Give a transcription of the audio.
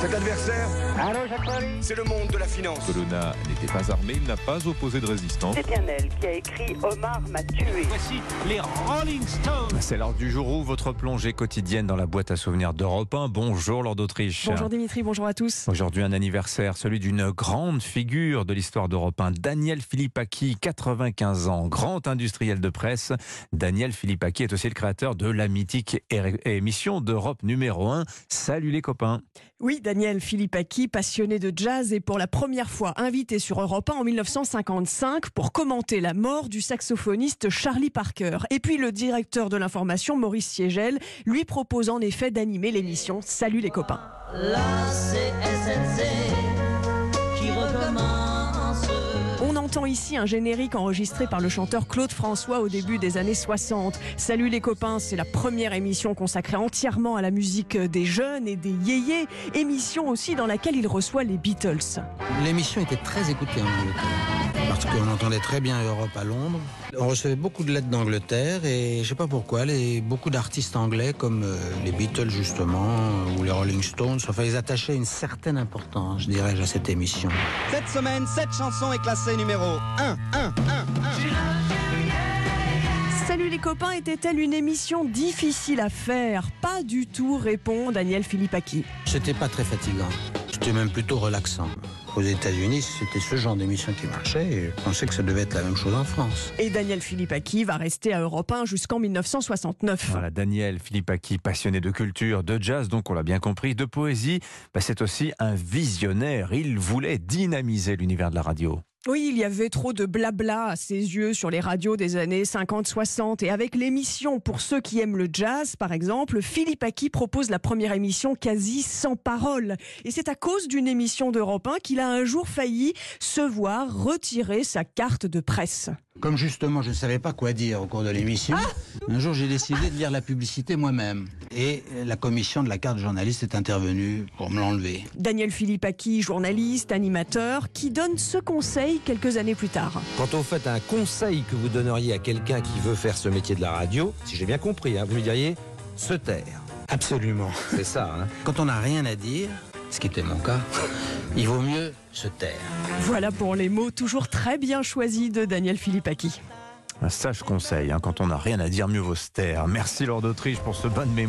Cet adversaire, c'est le monde de la finance. Colonna n'était pas armé, il n'a pas opposé de résistance. C'est bien elle qui a écrit Omar m'a tué. Voici les Rolling Stones. C'est l'heure du jour où votre plongée quotidienne dans la boîte à souvenirs d'Europe 1. Bonjour Lord d'Autriche. Bonjour Dimitri, bonjour à tous. Aujourd'hui un anniversaire, celui d'une grande figure de l'histoire d'Europe 1, Daniel Philippaki, 95 ans, grand industriel de presse. Daniel Philippaki est aussi le créateur de la mythique émission d'Europe numéro 1. Salut les copains. Oui, Daniel Philippaki, passionné de jazz et pour la première fois invité sur Europe 1 en 1955 pour commenter la mort du saxophoniste Charlie Parker. Et puis le directeur de l'information, Maurice Siegel, lui propose en effet d'animer l'émission Salut les copains. On entend ici un générique enregistré par le chanteur Claude François au début des années 60. Salut les copains, c'est la première émission consacrée entièrement à la musique des jeunes et des yéyés, émission aussi dans laquelle il reçoit les Beatles. L'émission était très écoutée en Angleterre, parce qu'on entendait très bien Europe à Londres. On recevait beaucoup de lettres d'Angleterre et je sais pas pourquoi, les, beaucoup d'artistes anglais comme euh, les Beatles justement ou les Rolling Stones, enfin ils attachaient une certaine importance, je dirais, à cette émission. Cette semaine, cette chanson est classée numéro 1, 1, 1, 1. Salut les copains était-elle une émission difficile à faire? Pas du tout, répond Daniel Philippaki. C'était pas très fatigant, c'était même plutôt relaxant. Aux États-Unis, c'était ce genre d'émission qui marchait et je pensais que ça devait être la même chose en France. Et Daniel Philippaki va rester à Europe 1 jusqu'en 1969. Voilà, Daniel Philippaki, passionné de culture, de jazz, donc on l'a bien compris, de poésie, bah, c'est aussi un visionnaire. Il voulait dynamiser l'univers de la radio. Oui, il y avait trop de blabla à ses yeux sur les radios des années 50-60. Et avec l'émission Pour ceux qui aiment le jazz, par exemple, Philippe Aki propose la première émission quasi sans parole. Et c'est à cause d'une émission d'Europe 1 qu'il a un jour failli se voir retirer sa carte de presse. Comme justement, je ne savais pas quoi dire au cours de l'émission, un jour j'ai décidé de lire la publicité moi-même. Et la commission de la carte journaliste est intervenue pour me l'enlever. Daniel Philippaki, journaliste, animateur, qui donne ce conseil quelques années plus tard. Quand on fait un conseil que vous donneriez à quelqu'un qui veut faire ce métier de la radio, si j'ai bien compris, hein, vous lui diriez se taire. Absolument. C'est ça. Hein. Quand on n'a rien à dire, ce qui était mon cas, il vaut mieux se taire. Voilà pour les mots toujours très bien choisis de Daniel Philippaki. Un sage conseil, hein, quand on n'a rien à dire, mieux vaut se taire. Merci Lord d'Autriche pour ce bain de mémoire.